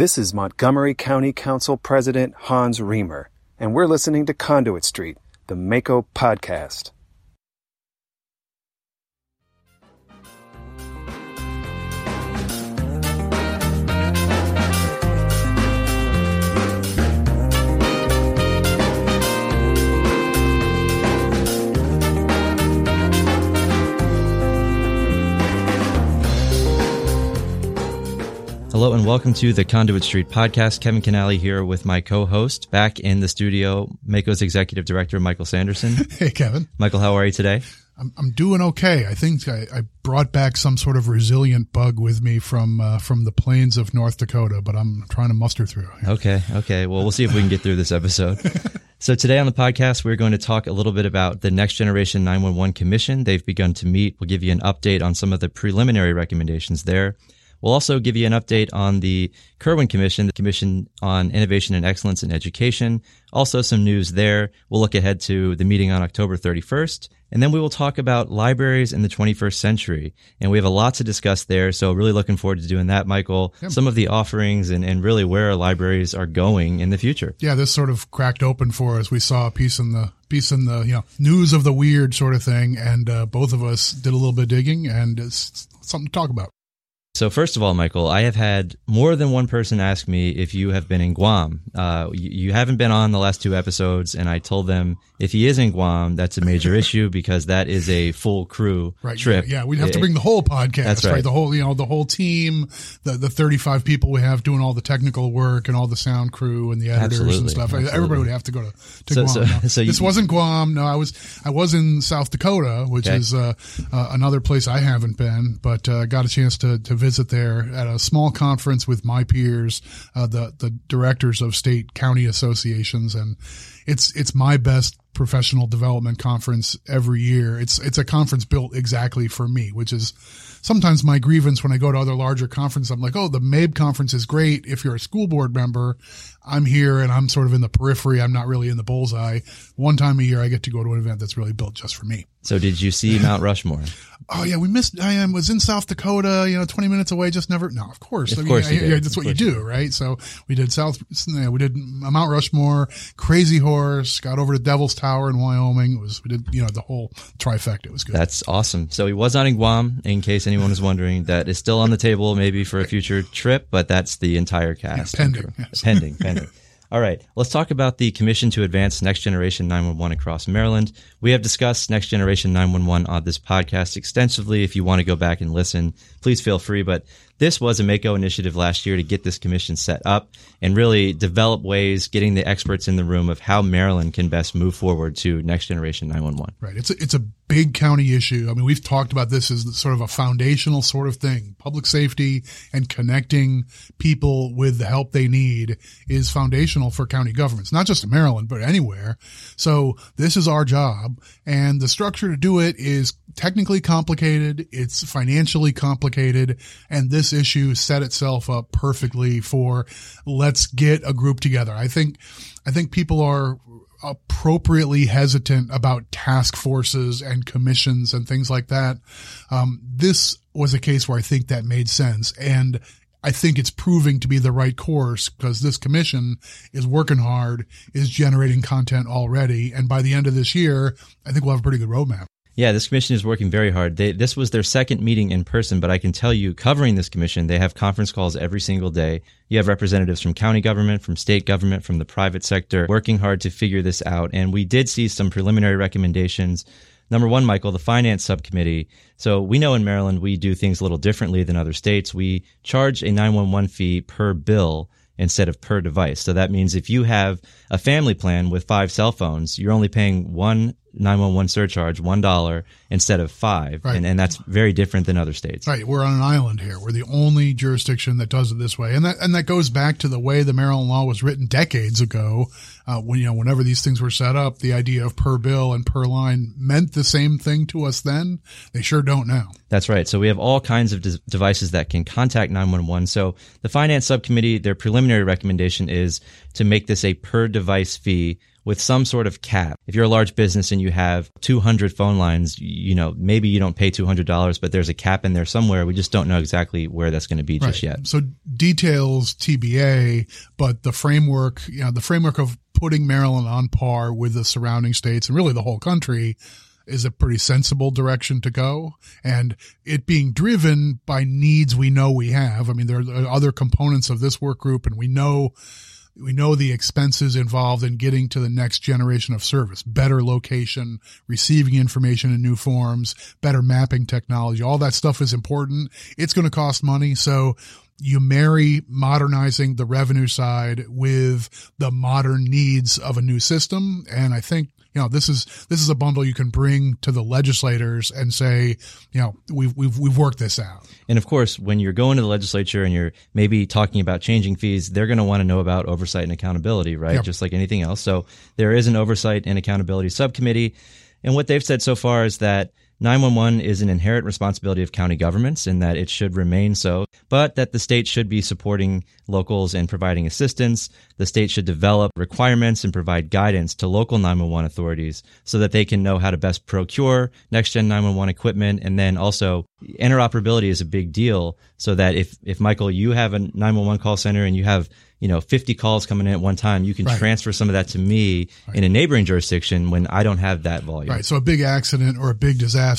This is Montgomery County Council President Hans Riemer, and we're listening to Conduit Street, the MACo podcast. Hello and welcome to the Conduit Street podcast. Kevin Kinnally here with my co-host back in the studio, MACo's executive director, Michael Sanderson. Hey, Kevin. Michael, how are you today? I'm, I'm doing okay. I think I, I brought back some sort of resilient bug with me from uh, from the plains of North Dakota, but I'm trying to muster through. Okay, okay. Well, we'll see if we can get through this episode. so today on the podcast, we're going to talk a little bit about the Next Generation 911 Commission. They've begun to meet. We'll give you an update on some of the preliminary recommendations there. We'll also give you an update on the Kirwan Commission, the Commission on Innovation and Excellence in Education. Also some news there. We'll look ahead to the meeting on October 31st. And then we will talk about libraries in the 21st century. And we have a lot to discuss there. So really looking forward to doing that, Michael. Yep. Some of the offerings and, and really where our libraries are going in the future. Yeah, this sort of cracked open for us. We saw a piece in the piece in the, you know, news of the weird sort of thing. And uh, both of us did a little bit of digging and it's something to talk about. So first of all, Michael, I have had more than one person ask me if you have been in Guam. Uh, you, you, haven't been on the last two episodes, and I told them if he is in Guam, that's a major issue because that is a full crew right, trip. Yeah, we'd have to bring the whole podcast. That's right. right. The whole, you know, the whole team, the the thirty five people we have doing all the technical work and all the sound crew and the editors absolutely, and stuff. Absolutely. Everybody would have to go to, to so, Guam. So, no, so this wasn't Guam. No, I was I was in South Dakota, which okay. is uh, uh, another place I haven't been, but uh, got a chance to to visit there at a small conference with my peers, uh, the the directors of state county associations, and it's it's my best professional development conference every year. It's it's a conference built exactly for me, which is sometimes my grievance when I go to other larger conferences. I'm like, oh, the MABE conference is great if you're a school board member. I'm here and I'm sort of in the periphery. I'm not really in the bullseye. One time a year, I get to go to an event that's really built just for me. So did you see Mount Rushmore? oh yeah, we missed. I was in South Dakota, you know, 20 minutes away. Just never. No, of course. Of I mean, course, yeah, that's what you do, you right? So we did South. We did Mount Rushmore, Crazy Horse. Got over to Devil's Tower in Wyoming. It was we did you know the whole trifecta. It was good. That's awesome. So he was not in Guam. In case anyone is wondering, that is still on the table, maybe for a future trip. But that's the entire cast. Yeah, pending. Yes. Pending. Pending. All right, let's talk about the Commission to Advance Next Generation 911 across Maryland. We have discussed Next Generation 911 on this podcast extensively. If you want to go back and listen, please feel free. But this was a MACo initiative last year to get this commission set up and really develop ways, getting the experts in the room of how Maryland can best move forward to next generation 911. Right. It's a, it's a big county issue. I mean, we've talked about this as sort of a foundational sort of thing. Public safety and connecting people with the help they need is foundational for county governments, not just in Maryland, but anywhere. So this is our job and the structure to do it is technically complicated. It's financially complicated. And this issue set itself up perfectly for let's get a group together. I think, I think people are appropriately hesitant about task forces and commissions and things like that. Um, this was a case where I think that made sense. And I think it's proving to be the right course because this commission is working hard, is generating content already. And by the end of this year, I think we'll have a pretty good roadmap. Yeah, this commission is working very hard. They, this was their second meeting in person, but I can tell you, covering this commission, they have conference calls every single day. You have representatives from county government, from state government, from the private sector, working hard to figure this out. And we did see some preliminary recommendations. Number one, Michael, the finance subcommittee. So we know in Maryland we do things a little differently than other states. We charge a 911 fee per bill instead of per device. So that means if you have a family plan with five cell phones, you're only paying one 911 surcharge one dollar instead of five. Right. and, and that's very different than other states. Right. We're on an island here. We're the only jurisdiction that does it this way. And that and that goes back to the way the maryland law was written decades ago uh, when you know whenever these things were set up the idea of per bill and per line meant the same thing to us then. They sure don't now. That's right. So we have all kinds of de- devices that can contact 911 so the finance subcommittee their preliminary recommendation is to make this a per device fee with some sort of cap. If you're a large business and you have 200 phone lines, you know, maybe you don't pay $200, but there's a cap in there somewhere. We just don't know exactly where that's going to be right. just yet. So details TBA, but the framework, you know, the framework of putting Maryland on par with the surrounding states and really the whole country is a pretty sensible direction to go. And it being driven by needs we know we have. I mean, there are other components of this work group and we know we know the expenses involved in getting to the next generation of service, better location, receiving information in new forms, better mapping technology. All that stuff is important. It's going to cost money. So you marry modernizing the revenue side with the modern needs of a new system. And I think you know, this is this is a bundle you can bring to the legislators and say, you know, we've we've we've worked this out. And of course, when you're going to the legislature and you're maybe talking about changing fees, they're going to want to know about oversight and accountability, right? Yep. Just like anything else. So there is an oversight and accountability subcommittee, and what they've said so far is that 911 is an inherent responsibility of county governments in that it should remain so, but that the state should be supporting locals and providing assistance. The state should develop requirements and provide guidance to local 911 authorities so that they can know how to best procure next gen 911 equipment. And then also interoperability is a big deal so that if, if Michael, you have a 911 call center and you have you know 50 calls coming in at one time you can right. transfer some of that to me right. in a neighboring jurisdiction when i don't have that volume right so a big accident or a big disaster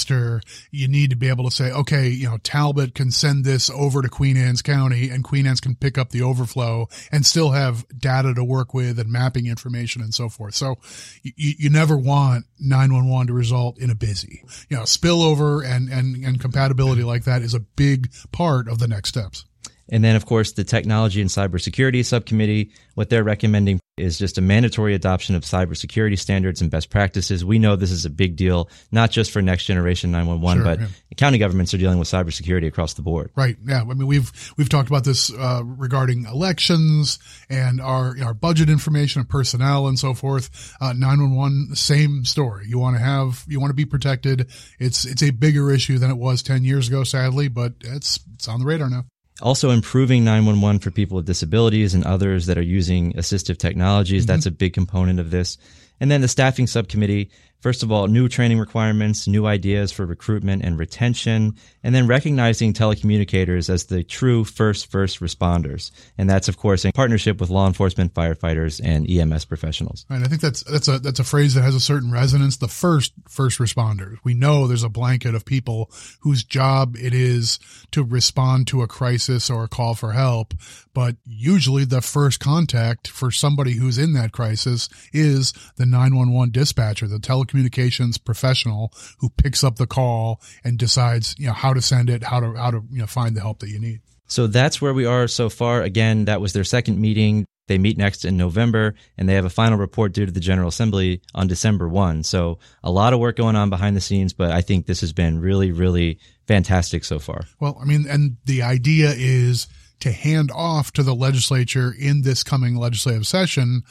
you need to be able to say okay you know talbot can send this over to queen anne's county and queen anne's can pick up the overflow and still have data to work with and mapping information and so forth. So you, you never want 911 to result in a busy. You know spillover and and and compatibility like that is a big part of the next steps. And then, of course, the Technology and Cybersecurity Subcommittee, what they're recommending is just a mandatory adoption of cybersecurity standards and best practices. We know this is a big deal, not just for next generation 911, sure, but yeah. county governments are dealing with cybersecurity across the board. Right. Yeah. I mean, we've, we've talked about this, uh, regarding elections and our, our budget information and personnel and so forth. Uh, 911, same story. You want to have, you want to be protected. It's, it's a bigger issue than it was 10 years ago, sadly, but it's, it's on the radar now. Also, improving 911 for people with disabilities and others that are using assistive technologies. Mm-hmm. That's a big component of this. And then the staffing subcommittee First of all, new training requirements, new ideas for recruitment and retention, and then recognizing telecommunicators as the true first first responders. And that's of course in partnership with law enforcement, firefighters, and EMS professionals. Right. I think that's that's a that's a phrase that has a certain resonance. The first first responders. We know there's a blanket of people whose job it is to respond to a crisis or a call for help, but usually the first contact for somebody who's in that crisis is the 911 dispatcher, the telecommunicator telecommunications professional who picks up the call and decides, you know, how to send it, how to, how to, you know, find the help that you need. So that's where we are so far. Again, that was their second meeting. They meet next in November and they have a final report due to the General Assembly on December 1. So a lot of work going on behind the scenes, but I think this has been really, really fantastic so far. Well, I mean, and the idea is to hand off to the legislature in this coming legislative session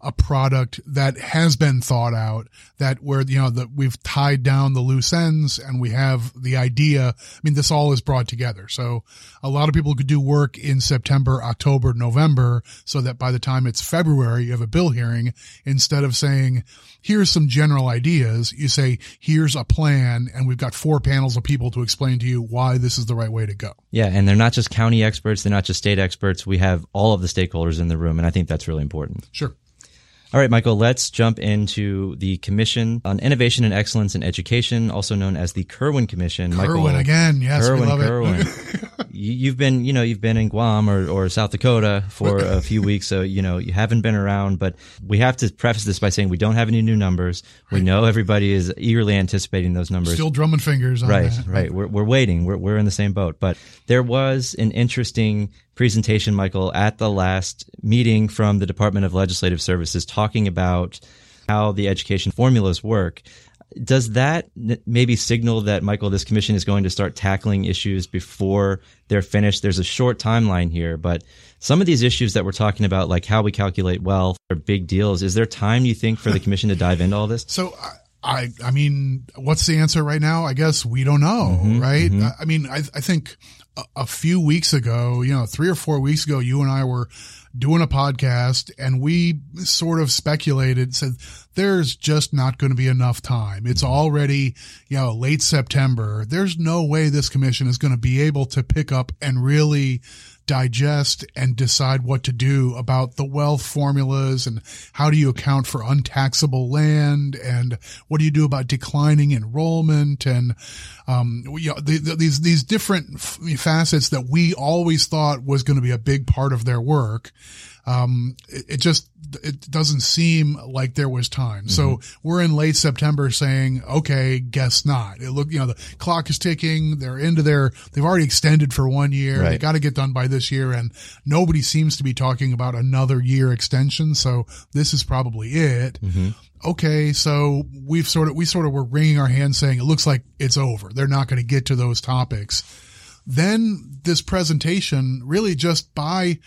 a product that has been thought out that where, you know, that we've tied down the loose ends and we have the idea. I mean, this all is brought together. So a lot of people could do work in September, October, November so that by the time it's February, you have a bill hearing instead of saying, here's some general ideas. You say, here's a plan and we've got four panels of people to explain to you why this is the right way to go. Yeah. And they're not just county experts. They're not just state experts. We have all of the stakeholders in the room. And I think that's really important. Sure. All right, Michael, let's jump into the Commission on Innovation and Excellence in Education, also known as the Kerwin Commission. Kirwan Michael, again, yes, Kerwin, we love Kirwan. it. you've been, you know, you've been in Guam or, or South Dakota for a few weeks, so you know you haven't been around. But we have to preface this by saying we don't have any new numbers. We know everybody is eagerly anticipating those numbers. Still drumming fingers. right, that. right. We're we're waiting. We're we're in the same boat. But there was an interesting presentation, Michael, at the last meeting from the Department of Legislative Services talking about how the education formulas work. Does that maybe signal that, Michael, this commission is going to start tackling issues before they're finished? There's a short timeline here, but some of these issues that we're talking about, like how we calculate wealth, are big deals. Is there time, you think, for the commission to dive into all this? So, I, I mean, what's the answer right now? I guess we don't know, mm-hmm, right? Mm-hmm. I mean, I, I think a, a few weeks ago, you know, three or four weeks ago, you and I were doing a podcast and we sort of speculated, said there's just not going to be enough time. It's already, you know, late September. There's no way this commission is going to be able to pick up and really digest and decide what to do about the wealth formulas and how do you account for untaxable land and what do you do about declining enrollment and um, you know, the, the, these these different facets that we always thought was going to be a big part of their work. Um, it, it, just it doesn't seem like there was time. Mm-hmm. So we're in late September saying, okay, guess not. It look, you know, the clock is ticking. They're into their, they've already extended for one year. Right. They got to get done by this year. And nobody seems to be talking about another year extension. So this is probably it. Mm-hmm okay, so we've sort of, we sort of were wringing our hands saying it looks like it's over. They're not going to get to those topics. Then this presentation really just by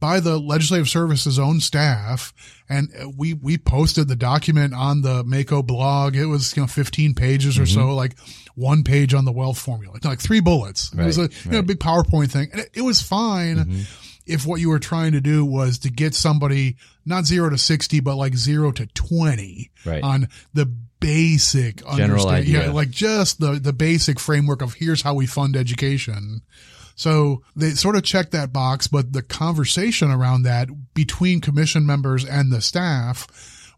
by the legislative services own staff. And we, we posted the document on the MACo blog. It was, you know, 15 pages or mm-hmm. so, like one page on the wealth formula, like three bullets. Right, it was a right. you know, big PowerPoint thing. And it, it was fine. Mm-hmm. If what you were trying to do was to get somebody not zero to 60, but like zero to 20 right. on the basic general idea. Yeah, like just the, the basic framework of here's how we fund education. So they sort of checked that box, but the conversation around that between commission members and the staff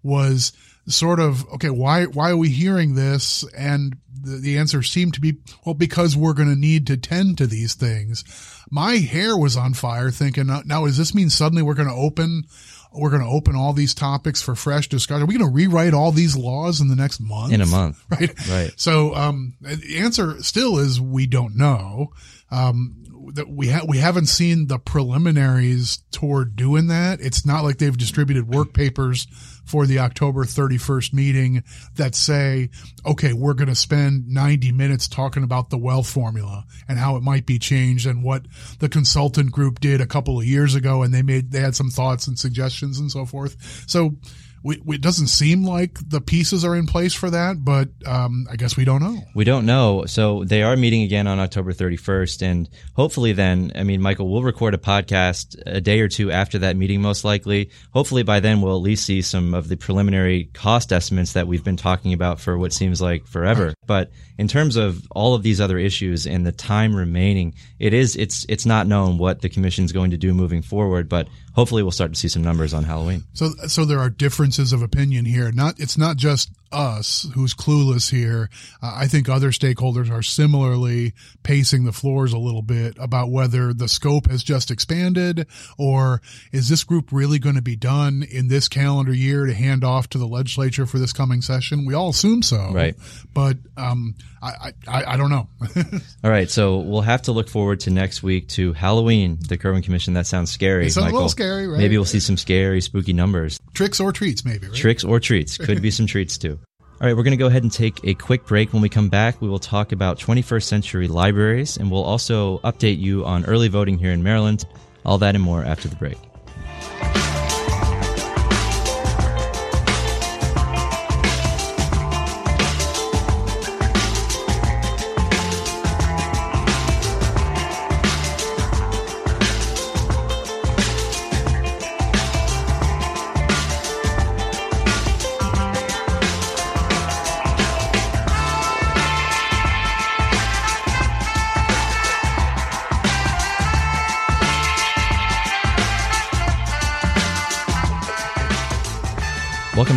was sort of, okay, why, why are we hearing this? And the, the answer seemed to be, well, because we're going to need to tend to these things. My hair was on fire thinking, now does this mean suddenly we're going to open we're going to open all these topics for fresh discussion. Are we going to rewrite all these laws in the next month? In a month. Right. Right. So, um, the answer still is we don't know. Um, that we ha- we haven't seen the preliminaries toward doing that. It's not like they've distributed work papers for the October 31st meeting that say, okay, we're going to spend 90 minutes talking about the wealth formula and how it might be changed and what the consultant group did a couple of years ago. And they made, they had some thoughts and suggestions and so forth. So we, it doesn't seem like the pieces are in place for that, but um, I guess we don't know. We don't know. So they are meeting again on October 31st. And hopefully, then, I mean, Michael, we'll record a podcast a day or two after that meeting, most likely. Hopefully, by then, we'll at least see some of the preliminary cost estimates that we've been talking about for what seems like forever. Right. But in terms of all of these other issues and the time remaining, it is, it's, it's not known what the commission is going to do moving forward. But hopefully we'll start to see some numbers on Halloween. So, so there are differences of opinion here. Not, it's not just us who's clueless here. Uh, I think other stakeholders are similarly pacing the floors a little bit about whether the scope has just expanded or is this group really going to be done in this calendar year to hand off to the legislature for this coming session? We all assume so. Right. But, um, I, I, I don't know. all right. So we'll have to look forward to next week to Halloween, the Kirwan Commission. That sounds scary. It sounds Michael. a little scary, right? Maybe we'll see some scary, spooky numbers. Tricks or treats, maybe, right? Tricks or treats. Could be some treats too. All right, we're going to go ahead and take a quick break. When we come back, we will talk about 21st century libraries and we'll also update you on early voting here in Maryland. All that and more after the break.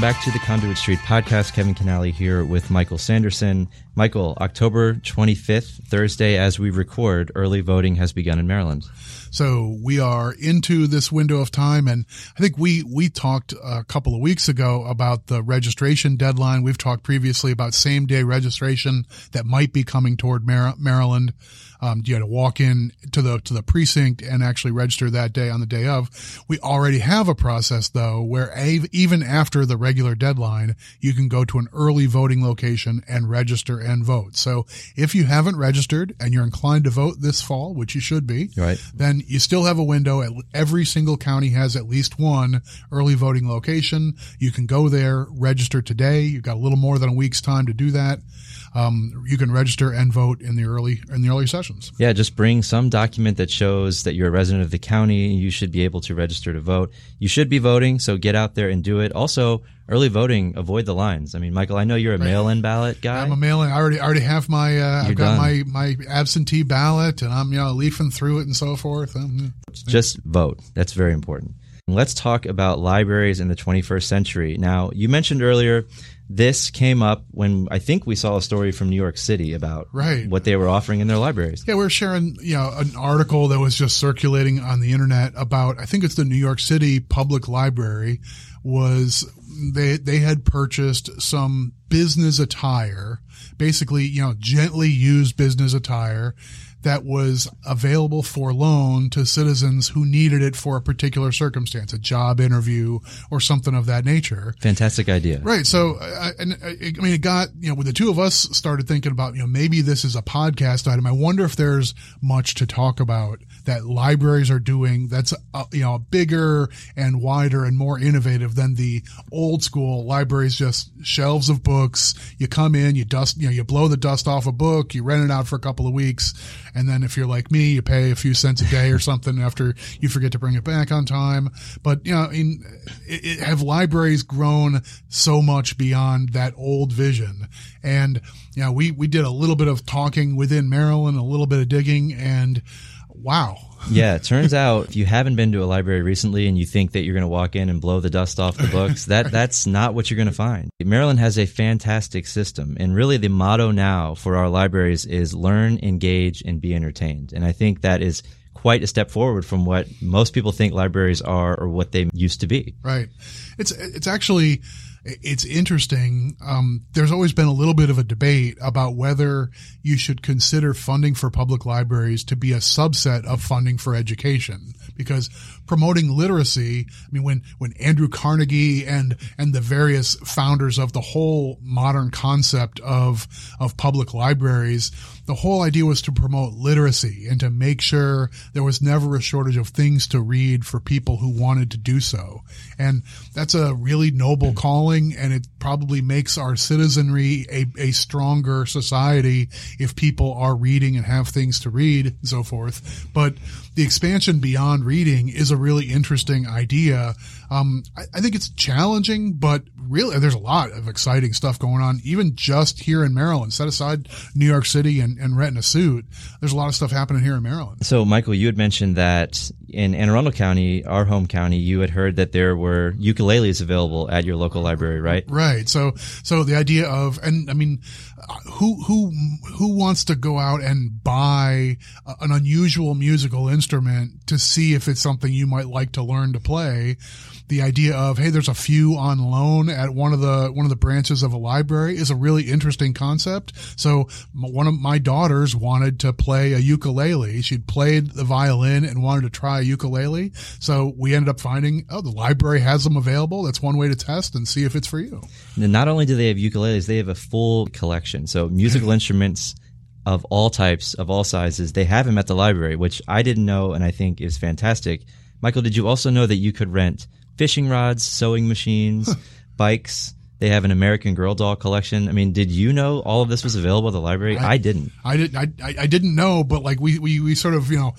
Back to the Conduit Street podcast. Kevin Kinnally here with Michael Sanderson. Michael, October 25th, Thursday, as we record, early voting has begun in Maryland. So we are into this window of time. And I think we, we talked a couple of weeks ago about the registration deadline. We've talked previously about same day registration that might be coming toward Maryland. Um, you had to walk in to the to the precinct and actually register that day on the day of. We already have a process though where even after the regular deadline, you can go to an early voting location and register and vote. So if you haven't registered and you're inclined to vote this fall, which you should be, right. then you still have a window. Every single county has at least one early voting location. You can go there, register today. You've got a little more than a week's time to do that. Um, you can register and vote in the early in the early sessions. Yeah, just bring some document that shows that you're a resident of the county. You should be able to register to vote. You should be voting, so get out there and do it. Also, early voting, avoid the lines. I mean, Michael, I know you're a right. mail-in ballot guy. I'm a mail-in. I already I already have my uh, I've got done. my my absentee ballot, and I'm you know leafing through it and so forth. Um, just vote. That's very important. Let's talk about libraries in the 21st century. Now, you mentioned earlier this came up when I think we saw a story from New York City about right. what they were offering in their libraries. Yeah, we are sharing, you know, an article that was just circulating on the internet about I think it's the New York City Public Library was they they had purchased some business attire, basically, you know, gently used business attire that was available for loan to citizens who needed it for a particular circumstance, a job interview or something of that nature. Fantastic idea. Right. So, and uh, I mean, it got, you know, when the two of us started thinking about, you know, maybe this is a podcast item, I wonder if there's much to talk about that libraries are doing that's, uh, you know, bigger and wider and more innovative than the old school libraries, just shelves of books. You come in, you dust, you know, you blow the dust off a book, you rent it out for a couple of weeks and then if you're like me, you pay a few cents a day or something after you forget to bring it back on time. But, you know, in, it, it, have libraries grown so much beyond that old vision? And, you know, we, we did a little bit of talking within Maryland, a little bit of digging and wow yeah, it turns out if you haven't been to a library recently and you think that you're going to walk in and blow the dust off the books, that that's not what you're going to find. Maryland has a fantastic system, and really the motto now for our libraries is learn, engage, and be entertained. And I think that is quite a step forward from what most people think libraries are or what they used to be. Right. It's it's actually it's interesting. Um, there's always been a little bit of a debate about whether you should consider funding for public libraries to be a subset of funding for education because promoting literacy, I mean, when, when Andrew Carnegie and, and the various founders of the whole modern concept of, of public libraries, the whole idea was to promote literacy and to make sure there was never a shortage of things to read for people who wanted to do so. And that's a really noble calling and it probably makes our citizenry a, a stronger society if people are reading and have things to read and so forth. But the expansion beyond reading is a really interesting idea. Um, I, I, think it's challenging, but really there's a lot of exciting stuff going on, even just here in Maryland. Set aside New York City and, and renting a suit. There's a lot of stuff happening here in Maryland. So, Michael, you had mentioned that in Anne Arundel County, our home county, you had heard that there were ukuleles available at your local library, right? Right. So, so the idea of, and I mean, who who who wants to go out and buy an unusual musical instrument to see if it's something you might like to learn to play the idea of hey there's a few on loan at one of the one of the branches of a library is a really interesting concept. So one of my daughters wanted to play a ukulele. She'd played the violin and wanted to try a ukulele. So we ended up finding oh the library has them available. That's one way to test and see if it's for you. And not only do they have ukuleles they have a full collection. So musical instruments of all types of all sizes they have them at the library which i didn't know and i think is fantastic. Michael did you also know that you could rent fishing rods, sewing machines, bikes. They have an American Girl doll collection. I mean, did you know all of this was available at the library? I, I didn't. I didn't. I, I didn't know, but like we, we, we sort of, you know,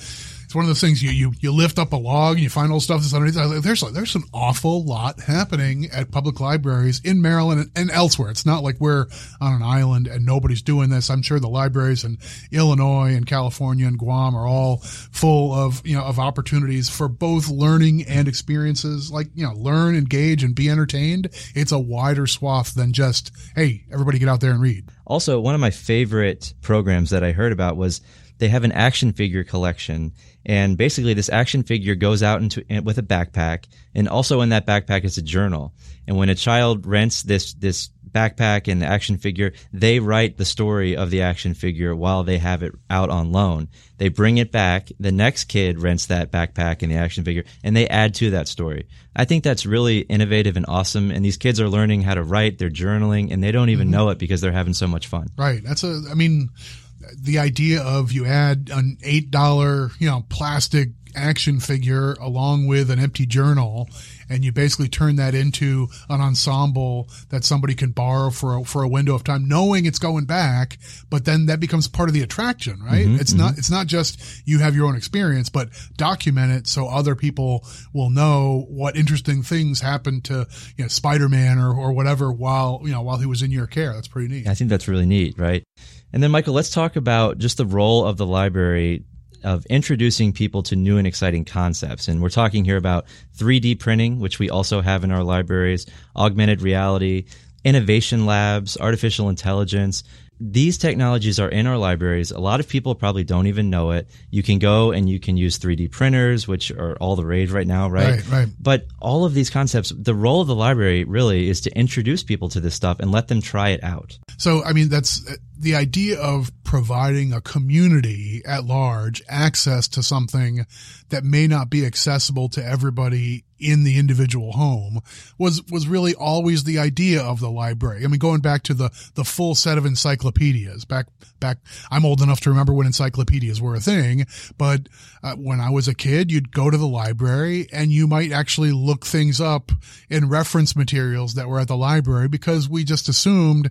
it's one of those things you, you, you lift up a log and you find old stuff that's underneath. There's there's an awful lot happening at public libraries in Maryland and, and elsewhere. It's not like we're on an island and nobody's doing this. I'm sure the libraries in Illinois and California and Guam are all full of you know of opportunities for both learning and experiences. Like you know, learn, engage, and be entertained. It's a wider swath than just hey, everybody get out there and read. Also, one of my favorite programs that I heard about was they have an action figure collection and basically, this action figure goes out into with a backpack, and also in that backpack is a journal. And when a child rents this this backpack and the action figure, they write the story of the action figure while they have it out on loan. They bring it back. The next kid rents that backpack and the action figure, and they add to that story. I think that's really innovative and awesome. And these kids are learning how to write. They're journaling, and they don't even mm-hmm. know it because they're having so much fun. Right. That's a. I mean the idea of you add an eight dollar you know plastic action figure along with an empty journal and you basically turn that into an ensemble that somebody can borrow for a, for a window of time, knowing it's going back. But then that becomes part of the attraction, right? Mm-hmm, it's not it's not just you have your own experience, but document it so other people will know what interesting things happened to you know Spider Man or or whatever while you know while he was in your care. That's pretty neat. I think that's really neat, right? And then, Michael, let's talk about just the role of the library of introducing people to new and exciting concepts. And we're talking here about 3D printing, which we also have in our libraries, augmented reality, innovation labs, artificial intelligence. These technologies are in our libraries. A lot of people probably don't even know it. You can go and you can use 3D printers, which are all the rage right now, right? Right, right. But all of these concepts, the role of the library really is to introduce people to this stuff and let them try it out. So, I mean, that's the idea of providing a community at large access to something that may not be accessible to everybody in the individual home was was really always the idea of the library. I mean, going back to the the full set of encyclopedias back back. I'm old enough to remember when encyclopedias were a thing, but uh, when I was a kid, you'd go to the library and you might actually look things up in reference materials that were at the library because we just assumed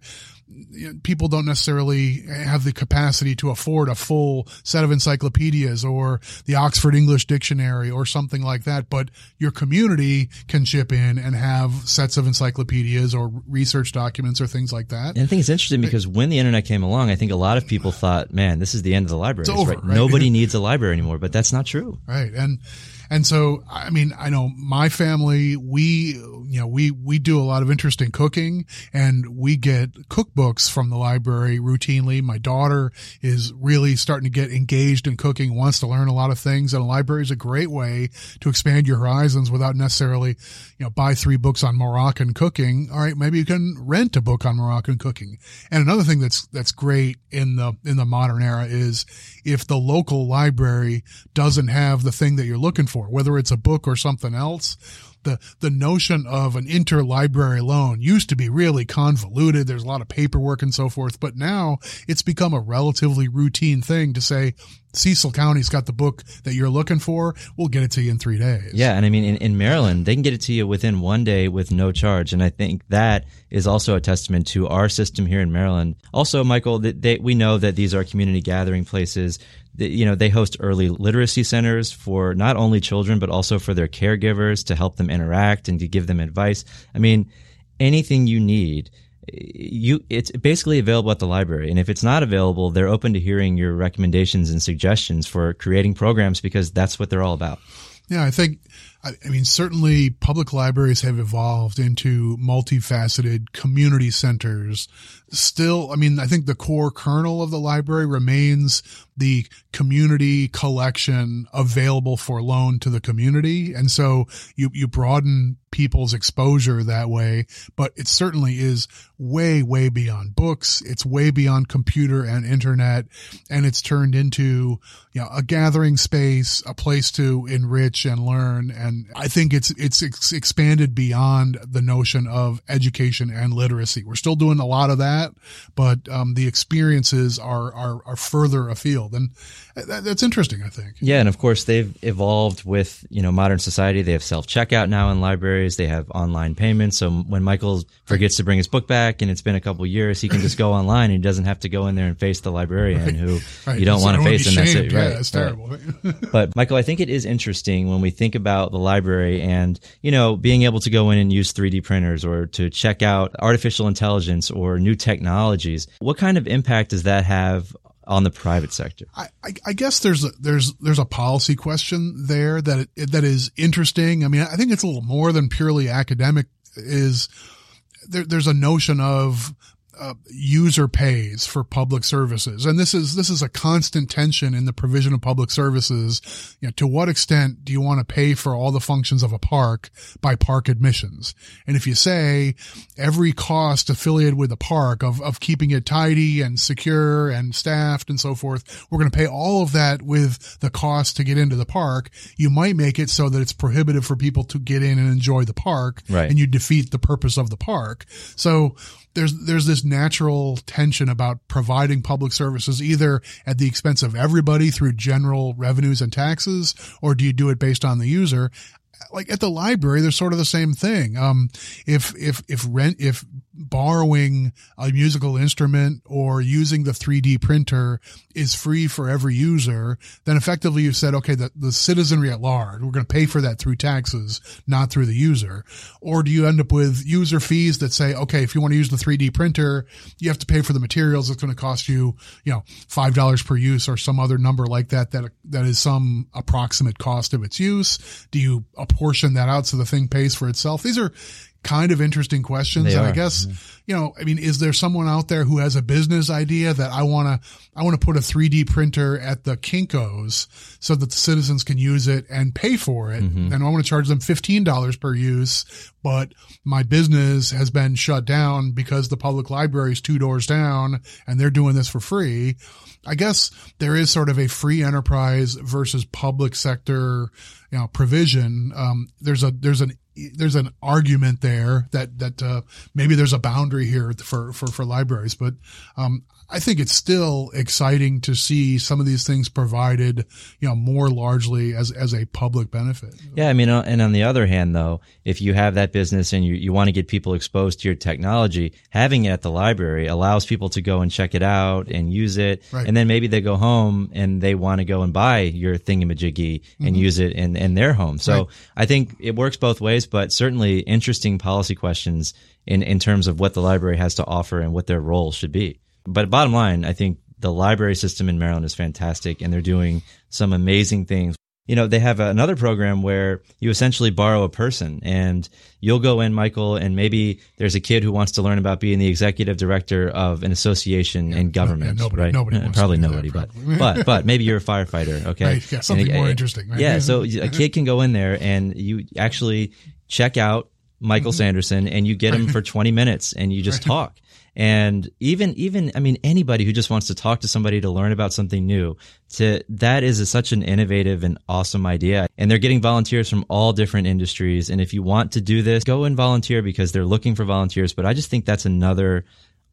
people don't necessarily have the capacity to afford a full set of encyclopedias or the Oxford English Dictionary or something like that. But your community can chip in and have sets of encyclopedias or research documents or things like that. And I think it's interesting because when the internet came along, I think a lot of people thought, man, this is the end of the library. Right? right? Nobody needs a library anymore, but that's not true. Right. And, and so, I mean, I know my family, we, you know, we, we do a lot of interesting cooking and we get cookbooks from the library routinely. My daughter is really starting to get engaged in cooking, wants to learn a lot of things and a library is a great way to expand your horizons without necessarily, you know, buy three books on Moroccan cooking. All right. Maybe you can rent a book on Moroccan cooking. And another thing that's, that's great in the, in the modern era is if the local library doesn't have the thing that you're looking for, whether it's a book or something else, the the notion of an interlibrary loan used to be really convoluted. There's a lot of paperwork and so forth, but now it's become a relatively routine thing to say Cecil County's got the book that you're looking for. We'll get it to you in three days. Yeah, and I mean in, in Maryland, they can get it to you within one day with no charge, and I think that is also a testament to our system here in Maryland. Also, Michael, we know that these are community gathering places you know, they host early literacy centers for not only children, but also for their caregivers to help them interact and to give them advice. I mean, anything you need, eh, you, it's basically available at the library. And if it's not available, they're open to hearing your recommendations and suggestions for creating programs because that's what they're all about. Yeah, I think, I, mean, certainly public libraries have evolved into multifaceted community centers. Still, I mean, I think the core kernel of the library remains the community collection available for loan to the community. And so you, you broaden people's exposure that way, but it certainly is way, way beyond books. It's way beyond computer and internet. And it's turned into, you know, a gathering space, a place to enrich and learn. And I think it's, it's ex- expanded beyond the notion of education and literacy. We're still doing a lot of that, but, um, the experiences are, are, are further afield. And that, that's interesting, I think. Yeah. And of course they've evolved with, you know, modern society. They have self checkout now in libraries. They have online payments. So when Michael forgets to bring his book back and it's been a couple years, he can just go online and he doesn't have to go in there and face the librarian right. who right. you don't so want to face and that's it. Right. Yeah, it's terrible. Right. but Michael, I think it is interesting when we think about the library and, you know, being able to go in and use 3D printers or to check out artificial intelligence or new technologies. What kind of impact does that have on the private sector? I, I, guess there's a, there's there's a policy question there that it, that is interesting. I mean, I think it's a little more than purely academic. Is there, there's a notion of uh, user pays for public services. And this is, this is a constant tension in the provision of public services. You know, to what extent do you want to pay for all the functions of a park by park admissions? And if you say every cost affiliated with the park of, of keeping it tidy and secure and staffed and so forth, we're going to pay all of that with the cost to get into the park. You might make it so that it's prohibitive for people to get in and enjoy the park. Right. And you defeat the purpose of the park. So there's, there's this natural tension about providing public services either at the expense of everybody through general revenues and taxes, or do you do it based on the user? like at the library, they're sort of the same thing. Um, if, if, if rent, if borrowing a musical instrument or using the 3D printer is free for every user, then effectively you've said, okay, the, the citizenry at large, we're going to pay for that through taxes, not through the user. Or do you end up with user fees that say, okay, if you want to use the 3D printer, you have to pay for the materials. It's going to cost you, you know, $5 per use or some other number like that, that, that is some approximate cost of its use. Do you apportion that out so the thing pays for itself? These are kind of interesting questions. They and are. I guess, you know, I mean, is there someone out there who has a business idea that I want to, I want to put a 3D printer at the Kinkos so that the citizens can use it and pay for it. And I want to charge them $15 per use, but my business has been shut down because the public library is two doors down and they're doing this for free. I guess there is sort of a free enterprise versus public sector, you know, provision. Um, there's a, there's an, there's an argument there that, that, uh, maybe there's a boundary here for, for, for libraries, but, um, I think it's still exciting to see some of these things provided, you know, more largely as, as a public benefit. Yeah, I mean, uh, and on the other hand, though, if you have that business and you, you want to get people exposed to your technology, having it at the library allows people to go and check it out and use it. Right. And then maybe they go home and they want to go and buy your thingamajiggy and use it in, in their home. So Mm-hmm. Right. I think it works both ways, but certainly interesting policy questions in, in terms of what the library has to offer and what their role should be. But bottom line, I think the library system in Maryland is fantastic and they're doing some amazing things. You know, they have another program where you essentially borrow a person and you'll go in, Michael, and maybe there's a kid who wants to learn about being the executive director of an association in government. yeah, nobody- right? nobody Uh, wants probably do that, nobody, but, probably. but, but maybe you're a firefighter. Okay. Right, yeah, something And, more uh, interesting, right? Yeah. So a kid can go in there and you actually check out Michael Sanderson and you get him for 20 minutes and you just talk. And even, even, I mean, anybody who just wants to talk to somebody to learn about something new, to that is a, such an innovative and awesome idea. And they're getting volunteers from all different industries. And if you want to do this, go and volunteer because they're looking for volunteers. But I just think that's another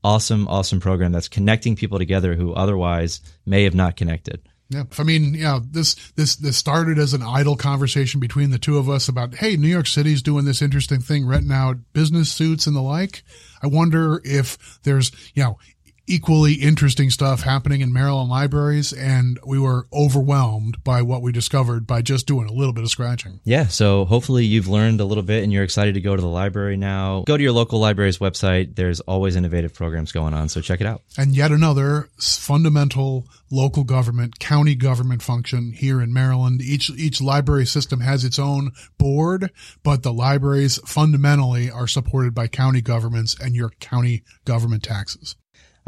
awesome, awesome program that's connecting people together who otherwise may have not connected. Yeah. I mean, yeah, this, this, this started as an idle conversation between the two of us about, Hey, New York City's doing this interesting thing, renting out business suits and the like. I wonder if there's, you know, equally interesting stuff happening in Maryland libraries. And we were overwhelmed by what we discovered by just doing a little bit of scratching. Yeah, so hopefully you've learned a little bit and you're excited to go to the library now. Go to your local library's website. There's always innovative programs going on, so check it out. and yet another fundamental local government, county government function here in Maryland. Each each library system has its own board, but the libraries fundamentally are supported by county governments and your county government taxes.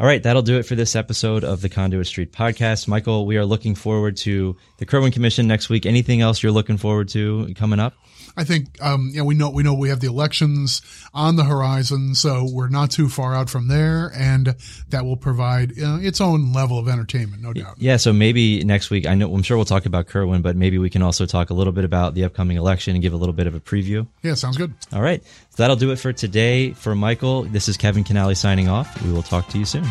All right, that'll do it for this episode of the Conduit Street podcast. Michael, we are looking forward to the Kirwan Commission next week. Anything else you're looking forward to coming up? I think um, you know we know we know we have the elections on the horizon, so we're not too far out from there, and that will provide uh, its own level of entertainment, no doubt. Yeah, so maybe next week, I know I'm sure we'll talk about Kirwan, but maybe we can also talk a little bit about the upcoming election and give a little bit of a preview. Yeah, sounds good. All right, so that'll do it for today. For Michael, this is Kevin Kinnally signing off. We will talk to you soon.